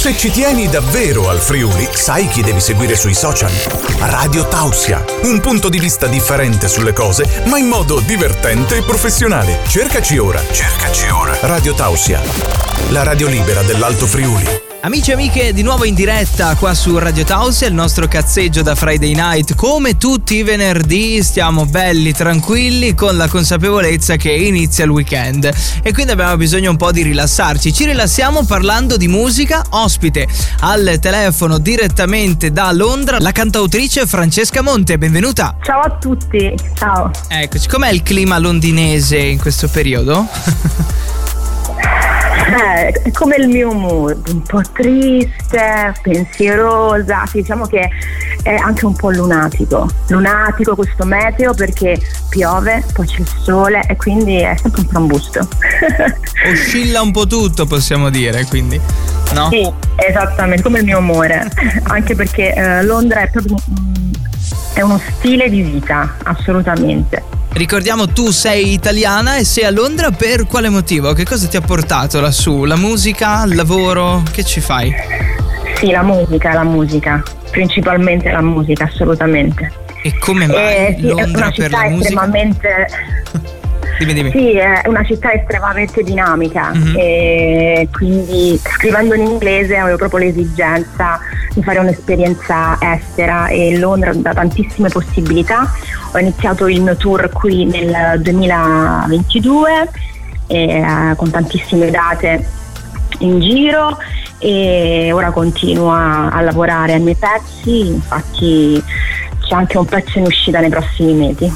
Se ci tieni davvero al Friuli, sai chi devi seguire sui social? Radio Tausia, un punto di vista differente sulle cose, ma in modo divertente e professionale. Cercaci ora, cercaci ora. Radio Tausia, la radio libera dell'Alto Friuli. Amici e amiche, di nuovo in diretta qua su Radio Tausia, il nostro cazzeggio da Friday Night. Come tutti i venerdì stiamo belli, tranquilli, con la consapevolezza che inizia il weekend. E quindi abbiamo bisogno un po' di rilassarci. Ci rilassiamo parlando di musica. Ospite al telefono direttamente da Londra, la cantautrice Francesca Monte. Benvenuta. Ciao a tutti, ciao. Eccoci, com'è il clima londinese in questo periodo? Eh, è come il mio mood, un po' triste, pensierosa, diciamo che è anche un po' lunatico. Lunatico questo meteo perché piove, poi c'è il sole e quindi è sempre un trambusto. Oscilla un po' tutto, possiamo dire, quindi. No? Sì, esattamente, come il mio umore. Anche perché eh, Londra è proprio è uno stile di vita, assolutamente. Ricordiamo tu sei italiana e sei a Londra per quale motivo? Che cosa ti ha portato lassù? La musica, il lavoro? Che ci fai? Sì, la musica, la musica, principalmente la musica, assolutamente. E come mai Eh, sì, è Londra una per città la musica? estremamente Dimmi, dimmi. Sì, è una città estremamente dinamica Mhm. e quindi scrivendo in inglese avevo proprio l'esigenza di fare un'esperienza estera e Londra dà tantissime possibilità. Ho iniziato il mio tour qui nel 2022 e, eh, con tantissime date in giro e ora continuo a, a lavorare ai miei pezzi, infatti c'è anche un pezzo in uscita nei prossimi mesi.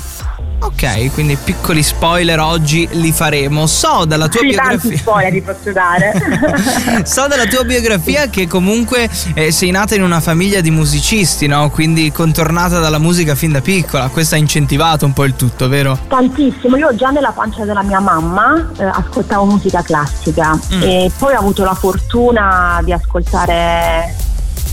Ok, quindi piccoli spoiler oggi li faremo. So dalla tua Sì, tanti biografia. spoiler ti posso dare. So dalla tua biografia che comunque eh, sei nata in una famiglia di musicisti, no? Quindi contornata dalla musica fin da piccola. Questo ha incentivato un po' il tutto, vero? Tantissimo, io già nella pancia della mia mamma eh, ascoltavo musica classica Mm. e poi ho avuto la fortuna di ascoltare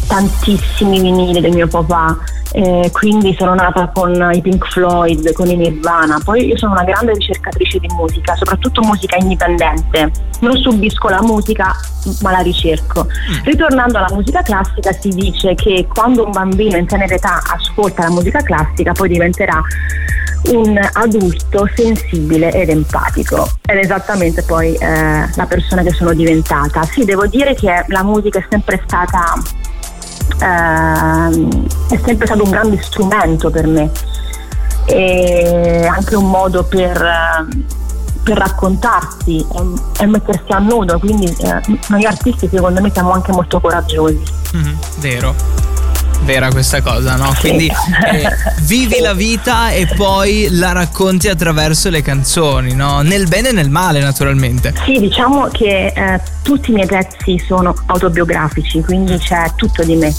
tantissimi vinili del mio papà, eh, quindi sono nata con i Pink Floyd, con i Nirvana, poi io sono una grande ricercatrice di musica, soprattutto musica indipendente, non subisco la musica ma la ricerco. Ritornando alla musica classica si dice che quando un bambino in tenera età ascolta la musica classica poi diventerà un adulto sensibile ed empatico ed è esattamente poi eh, la persona che sono diventata. Sì, devo dire che la musica è sempre stata ehm, è sempre stato un grande strumento per me e anche un modo per, eh, per raccontarsi e, e mettersi a nudo, quindi eh, noi artisti secondo me siamo anche molto coraggiosi. Mhm, vero. Vera questa cosa, no? Quindi eh, vivi la vita e poi la racconti attraverso le canzoni, no? Nel bene e nel male, naturalmente. Sì, diciamo che eh, tutti i miei pezzi sono autobiografici, quindi c'è tutto di me.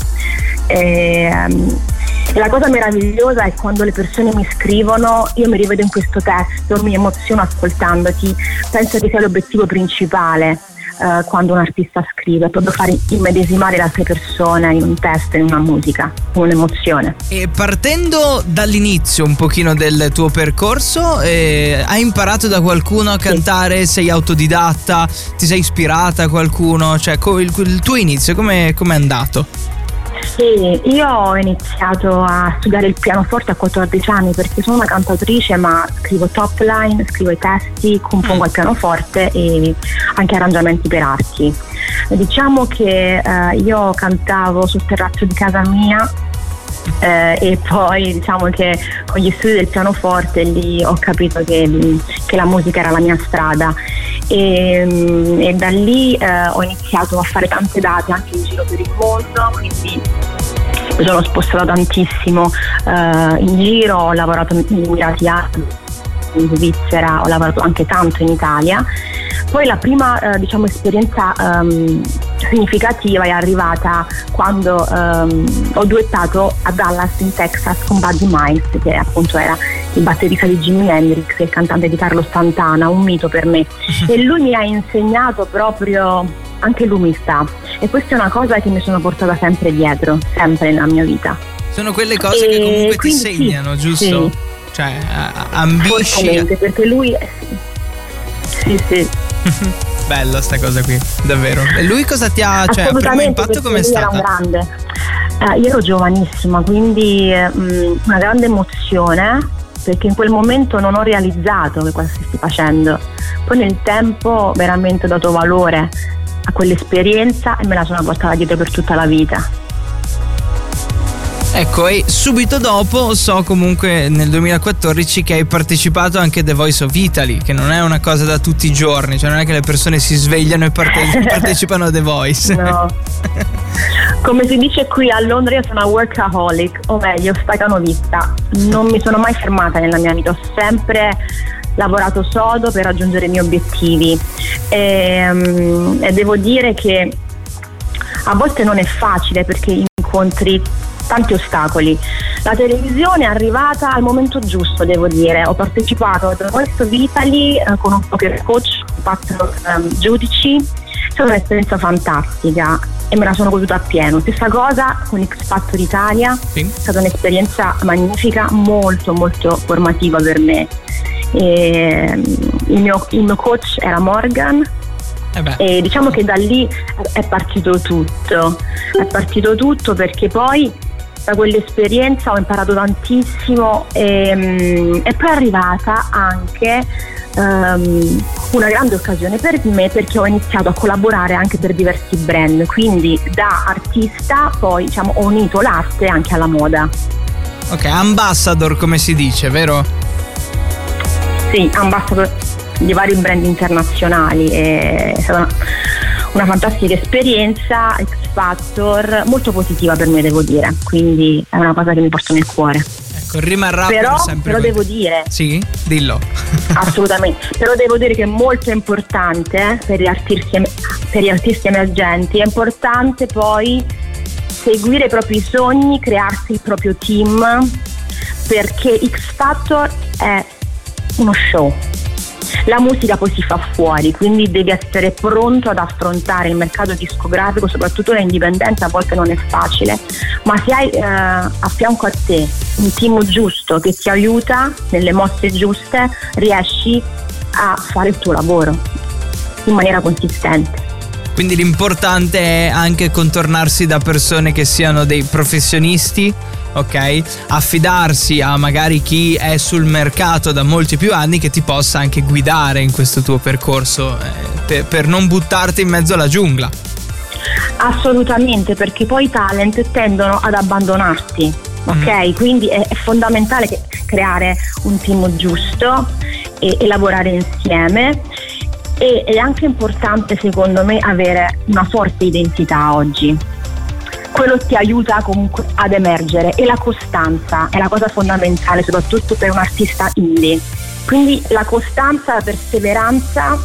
E, ehm, e la cosa meravigliosa è quando le persone mi scrivono, io mi rivedo in questo testo, mi emoziono ascoltandoti, penso che sia l'obiettivo principale eh, quando un artista scrive, proprio fare immedesimare le altre persone in un testo, in una musica, in un'emozione. E partendo dall'inizio un pochino del tuo percorso, eh, hai imparato da qualcuno a cantare? Sei autodidatta? Ti sei ispirata a qualcuno? Cioè, il, il tuo inizio come è andato? Sì, io ho iniziato a studiare il pianoforte a 14 anni perché sono una cantautrice ma scrivo top line, scrivo i testi, compongo al pianoforte e anche arrangiamenti per archi. Diciamo che eh, io cantavo sul terrazzo di casa mia eh, e poi diciamo che con gli studi del pianoforte lì ho capito che, che la musica era la mia strada e, e da lì eh, ho iniziato a fare tante date anche in giro per il mondo, quindi mi sono spostata tantissimo eh, in giro, ho lavorato negli Emirati Arabi, in Svizzera, ho lavorato anche tanto in Italia. Poi la prima eh, diciamo, esperienza ehm, significativa è arrivata quando ehm, ho duettato a Dallas in Texas con Buddy Miles, che appunto era il batterista di Jimi Hendrix e il cantante di Carlo Santana, un mito per me. E lui mi ha insegnato proprio anche l'umiltà e questa è una cosa che mi sono portata sempre dietro, sempre nella mia vita. Sono quelle cose che E comunque ti quindi sì, segnano, giusto? sì. Cioè, ambisci. Fortemente, perché lui sì, sì. Bella sta cosa qui, davvero. E lui cosa ti ha, cioè, il primo impatto com'è stato? Era grande. Eh, io ero giovanissima, quindi mh, mm, una grande emozione perché in quel momento non ho realizzato che cosa stessi facendo. Poi nel tempo veramente ho dato valore a quell'esperienza e me la sono portata dietro per tutta la vita. Ecco, e subito dopo so comunque nel 2014 che hai partecipato anche a The Voice of Italy, che non è una cosa da tutti i giorni, cioè non è che le persone si svegliano e parte- partecipano a The Voice. No. Come si dice qui a Londra io sono una workaholic, o meglio, stacanovista. Non mi sono mai fermata nella mia vita, ho sempre lavorato sodo per raggiungere i miei obiettivi e, um, e devo dire che a volte non è facile perché incontri tanti ostacoli. La televisione è arrivata al momento giusto, devo dire. Ho partecipato a The Voice of Italy eh, con un poker coach, quattro um, giudici. È stata un'esperienza fantastica e me la sono goduta appieno. Stessa cosa con X Factor Italia, sì. è stata un'esperienza magnifica, molto molto formativa per me. E, il, mio, il mio coach era Morgan, eh e diciamo che da lì è partito tutto, è partito tutto perché poi da quell'esperienza ho imparato tantissimo e, mm, e poi è arrivata anche um, una grande occasione per me perché ho iniziato a collaborare anche per diversi brand, quindi da artista poi diciamo, ho unito l'arte anche alla moda. Ok, ambassador come si dice, vero? Sì, ambassador di vari brand internazionali. È stata una, una fantastica esperienza, X Factor, molto positiva per me devo dire, quindi è una cosa che mi porta nel cuore. Ecco, rimarrà però, per sempre. Però devo dire. Sì, dillo. assolutamente. Però devo dire che è molto importante per gli artisti, per gli artisti emergenti, è importante poi seguire i propri sogni, crearsi il proprio team, perché X Factor è uno show la musica poi si fa fuori, quindi devi essere pronto ad affrontare il mercato discografico, soprattutto l'indipendente a volte non è facile, ma se hai eh, a fianco a te un team giusto che ti aiuta nelle mosse giuste, riesci a fare il tuo lavoro in maniera consistente. Quindi l'importante è anche contornarsi da persone che siano dei professionisti ok? Affidarsi a magari chi è sul mercato da molti più anni che ti possa anche guidare in questo tuo percorso eh, per, per non buttarti in mezzo alla giungla. Assolutamente, perché poi i talent tendono ad abbandonarti, ok? Mm. Quindi è, è, fondamentale creare un team giusto e, e lavorare insieme. E è anche importante, secondo me, avere una forte identità oggi quello ti aiuta comunque ad emergere e la costanza è la cosa fondamentale soprattutto per un artista indie. Quindi la costanza, la perseveranza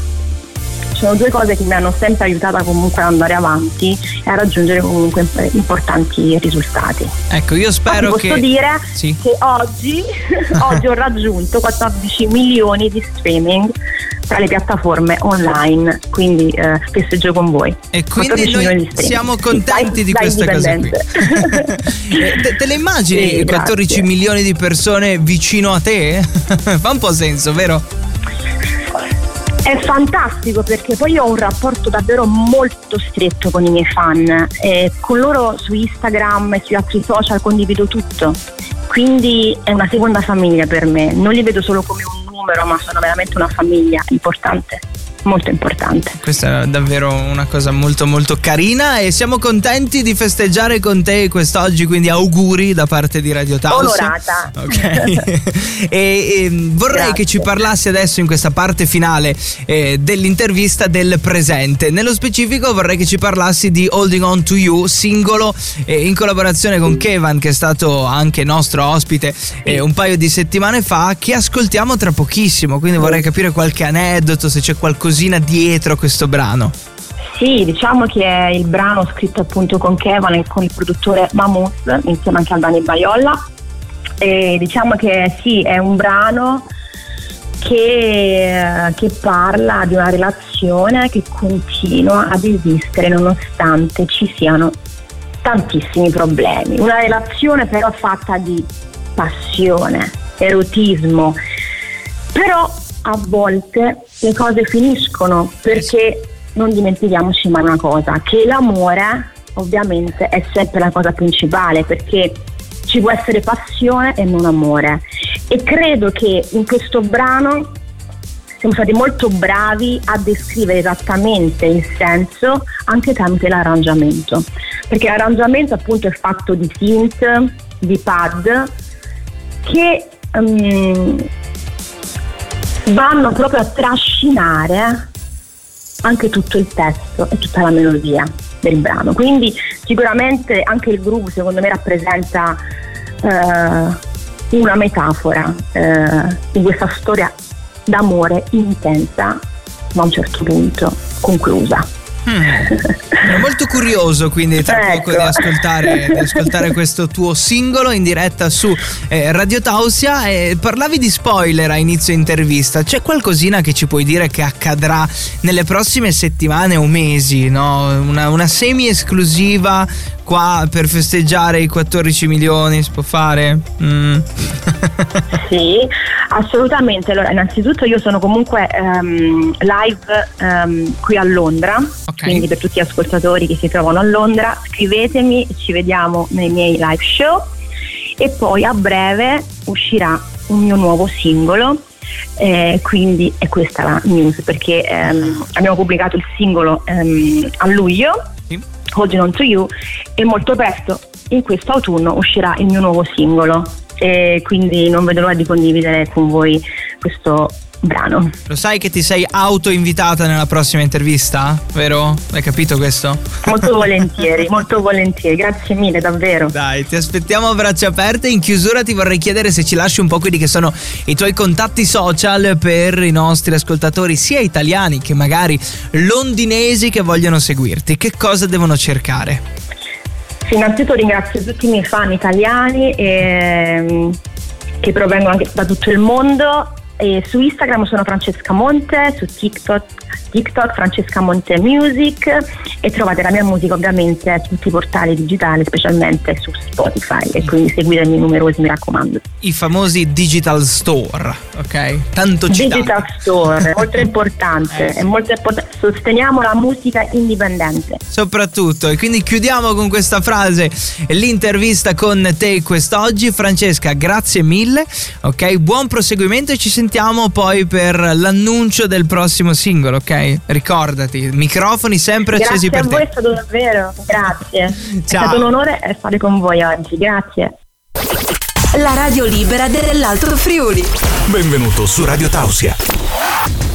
sono due cose che mi hanno sempre aiutata comunque ad andare avanti e a raggiungere comunque importanti risultati. Ecco, io spero posso che... Posso dire sì. che oggi, oggi ho raggiunto 14 milioni di streaming tra le piattaforme online, quindi eh, festeggio con voi. E quindi noi siamo contenti sì, di questa cosa qui. Eh, te, te, le immagini sì, 14 grazie. milioni di persone vicino a te? Fa un po' senso, vero? È fantastico perché poi ho un rapporto davvero molto stretto con i miei fan e con loro su Instagram e sui altri social condivido tutto. Quindi è una seconda famiglia per me, non li vedo solo come un numero, ma sono veramente una famiglia importante molto importante. Questa è davvero una cosa molto molto carina e siamo contenti di festeggiare con te quest'oggi, quindi auguri da parte di Radio Taos. Onorata. Ok. e, e, vorrei Grazie. che ci parlassi adesso in questa parte finale eh, dell'intervista del presente. Nello specifico vorrei che ci parlassi di Holding On To You, singolo eh, in collaborazione con Kevan che è stato anche nostro ospite eh, un paio di settimane fa che ascoltiamo tra pochissimo, quindi vorrei capire qualche aneddoto, se c'è qualcosa qualcosina dietro questo brano. Sì, diciamo che è il brano scritto appunto con Kevin e con il produttore Mammoth insieme anche a Dani Baiolla e diciamo che sì, è un brano che, che, parla di una relazione che continua ad esistere nonostante ci siano tantissimi problemi. Una relazione però fatta di passione, erotismo, però a volte le cose finiscono perché non dimentichiamoci mai una cosa, che l'amore ovviamente è sempre la cosa principale perché ci può essere passione e non amore. E credo che in questo brano siamo stati molto bravi a descrivere esattamente il senso anche tramite l'arrangiamento. Perché l'arrangiamento appunto è fatto di synth, di pad che um, vanno proprio a trascinare anche tutto il testo e tutta la melodia del brano. Quindi sicuramente anche il groove secondo me rappresenta eh, una metafora eh, di questa storia d'amore intensa, ma a un certo punto conclusa. Mm. molto curioso quindi tra ecco. poco di ascoltare, di ascoltare, questo tuo singolo in diretta su eh, Radio Tausia e parlavi di spoiler a inizio intervista c'è qualcosina che ci puoi dire che accadrà nelle prossime settimane o mesi no? una, una semi esclusiva qua per festeggiare i 14 milioni si può fare? Mm. sì, assolutamente. Allora, innanzitutto io sono comunque um, live um, qui a Londra, okay. quindi per tutti gli ascoltatori che si trovano a Londra, scrivetemi, ci vediamo nei miei live show e poi a breve uscirà un mio nuovo singolo eh, quindi è questa la news perché ehm, abbiamo pubblicato il singolo ehm, a luglio sì. Holding On To You e molto presto. In questo autunno uscirà il mio nuovo singolo. E quindi non vedo l'ora di condividere con voi questo brano. Lo sai che ti sei auto-invitata nella prossima intervista? Vero? Hai capito questo? Molto volentieri, molto volentieri, grazie mille davvero. Dai, ti aspettiamo a braccia aperte. In chiusura ti vorrei chiedere se ci lasci un po' quelli che sono i tuoi contatti social per i nostri ascoltatori, sia italiani che magari londinesi che vogliono seguirti. Che cosa devono cercare? Sì, innanzitutto ringrazio tutti i miei fan italiani e, ehm, che provengono anche da tutto il mondo e su Instagram sono Francesca Monte, su TikTok, TikTok Francesca Monte Music e trovate la mia musica ovviamente su tutti i portali digitali, specialmente su Spotify e quindi seguitemi numerosi mi raccomando. I famosi digital store, ok? Tanto citato. Digital store, molto importante, eh. è molto importante. Sosteniamo la musica indipendente. Soprattutto, e quindi chiudiamo con questa frase l'intervista con te quest'oggi. Francesca, grazie mille, ok? Buon proseguimento e ci sentiamo sentiamo poi per l'annuncio del prossimo singolo, ok? Ricordati, microfoni sempre Grazie accesi per te. Grazie a voi, è stato davvero. Grazie. Ciao. È stato un onore stare con voi oggi. Grazie. La radio libera dell'Alto Friuli. Benvenuto su Radio Tausia.